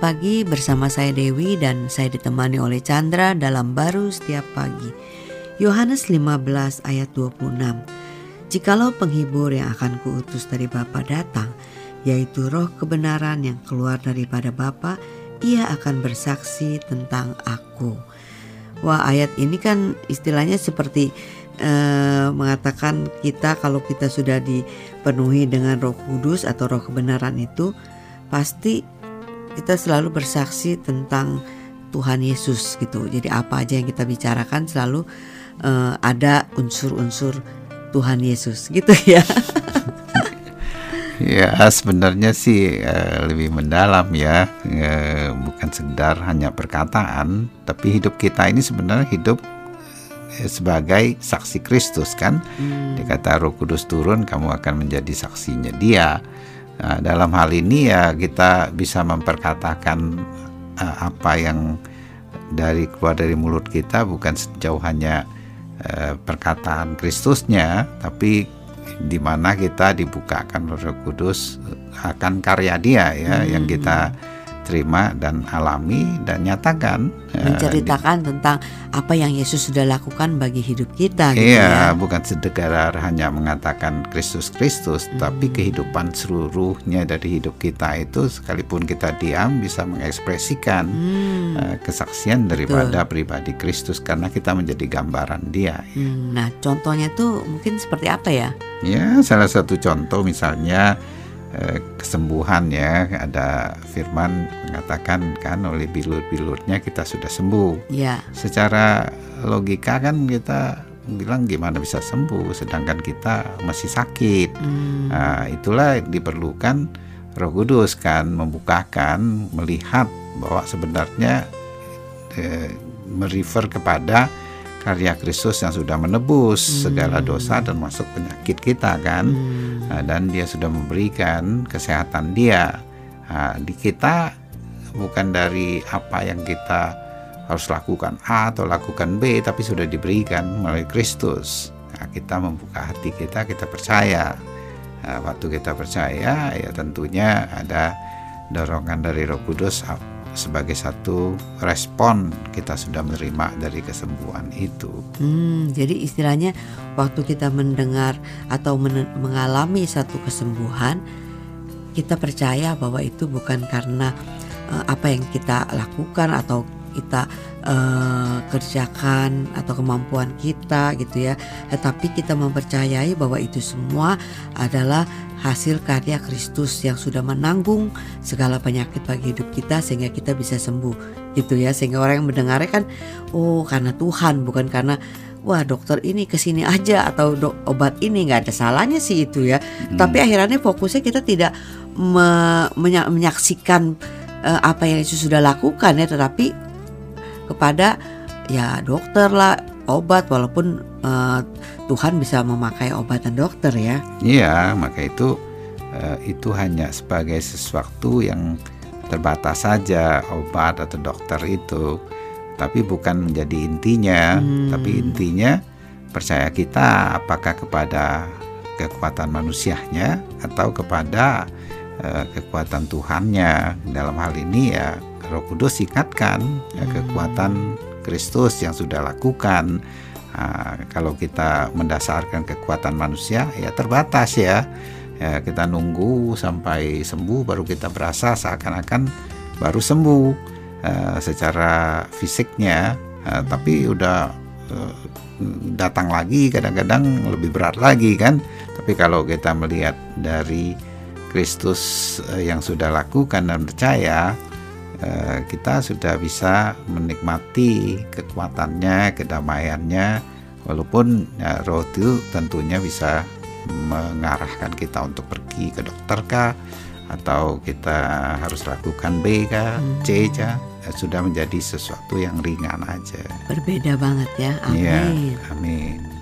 Pagi bersama saya Dewi dan saya ditemani oleh Chandra dalam baru setiap pagi. Yohanes 15 ayat 26. Jikalau penghibur yang akan kuutus dari Bapa datang, yaitu roh kebenaran yang keluar daripada Bapa, ia akan bersaksi tentang aku. Wah ayat ini kan istilahnya seperti uh, mengatakan kita kalau kita sudah dipenuhi dengan roh kudus atau roh kebenaran itu pasti kita selalu bersaksi tentang Tuhan Yesus gitu. Jadi apa aja yang kita bicarakan selalu uh, ada unsur-unsur Tuhan Yesus gitu ya. ya sebenarnya sih uh, lebih mendalam ya, uh, bukan sekedar hanya perkataan, tapi hidup kita ini sebenarnya hidup sebagai saksi Kristus kan. Hmm. Dikata Roh Kudus turun, kamu akan menjadi saksinya Dia. Nah, dalam hal ini ya kita bisa memperkatakan uh, apa yang dari keluar dari mulut kita bukan sejauh hanya uh, perkataan Kristusnya, tapi di mana kita dibukakan Roh Kudus akan karya Dia ya hmm. yang kita terima dan alami dan nyatakan eh, menceritakan uh, tentang apa yang Yesus sudah lakukan bagi hidup kita gitu iya ya. bukan sekedar hanya mengatakan Kristus Kristus hmm. tapi kehidupan seluruhnya dari hidup kita itu sekalipun kita diam bisa mengekspresikan hmm. uh, kesaksian daripada Betul. pribadi Kristus karena kita menjadi gambaran dia ya. hmm, nah contohnya tuh mungkin seperti apa ya ya salah satu contoh misalnya kesembuhan ya ada firman mengatakan kan oleh bilur-bilurnya kita sudah sembuh. Ya. Secara logika kan kita bilang gimana bisa sembuh sedangkan kita masih sakit. Hmm. Nah, itulah diperlukan Roh Kudus kan membukakan melihat bahwa sebenarnya eh, merefer kepada karya Kristus yang sudah menebus hmm. segala dosa dan masuk penyakit kita kan hmm. nah, dan dia sudah memberikan kesehatan dia nah, di kita bukan dari apa yang kita harus lakukan A atau lakukan B tapi sudah diberikan melalui Kristus nah, kita membuka hati kita kita percaya nah, waktu kita percaya ya tentunya ada dorongan dari Roh Kudus sebagai satu respon kita sudah menerima dari kesembuhan itu. Hmm, jadi istilahnya waktu kita mendengar atau men mengalami satu kesembuhan, kita percaya bahwa itu bukan karena uh, apa yang kita lakukan atau kita uh, kerjakan atau kemampuan kita gitu ya. Tetapi kita mempercayai bahwa itu semua adalah hasil karya Kristus yang sudah menanggung segala penyakit bagi hidup kita sehingga kita bisa sembuh gitu ya. Sehingga orang yang mendengarnya kan oh karena Tuhan bukan karena wah dokter ini ke sini aja atau do, obat ini. Nggak ada salahnya sih itu ya. Hmm. tapi akhirnya fokusnya kita tidak me, menyaksikan uh, apa yang Yesus sudah lakukan ya tetapi kepada ya dokter lah obat walaupun uh, Tuhan bisa memakai obat dan dokter ya. Iya, maka itu uh, itu hanya sebagai sesuatu yang terbatas saja obat atau dokter itu, tapi bukan menjadi intinya. Hmm. Tapi intinya percaya kita apakah kepada kekuatan manusianya atau kepada uh, kekuatan Tuhannya. Dalam hal ini ya Roh Kudus ikatkan ya, hmm. kekuatan Kristus yang sudah lakukan. Nah, kalau kita mendasarkan kekuatan manusia ya terbatas ya. ya kita nunggu sampai sembuh baru kita berasa seakan-akan baru sembuh uh, secara fisiknya uh, tapi udah uh, datang lagi kadang-kadang lebih berat lagi kan tapi kalau kita melihat dari Kristus uh, yang sudah lakukan dan percaya kita sudah bisa menikmati kekuatannya, kedamaiannya, walaupun ya, roh itu tentunya bisa mengarahkan kita untuk pergi ke dokter kah, atau kita harus lakukan B kah, hmm. C kah, ya, sudah menjadi sesuatu yang ringan aja. Berbeda banget ya, iya, amin. Ya, amin.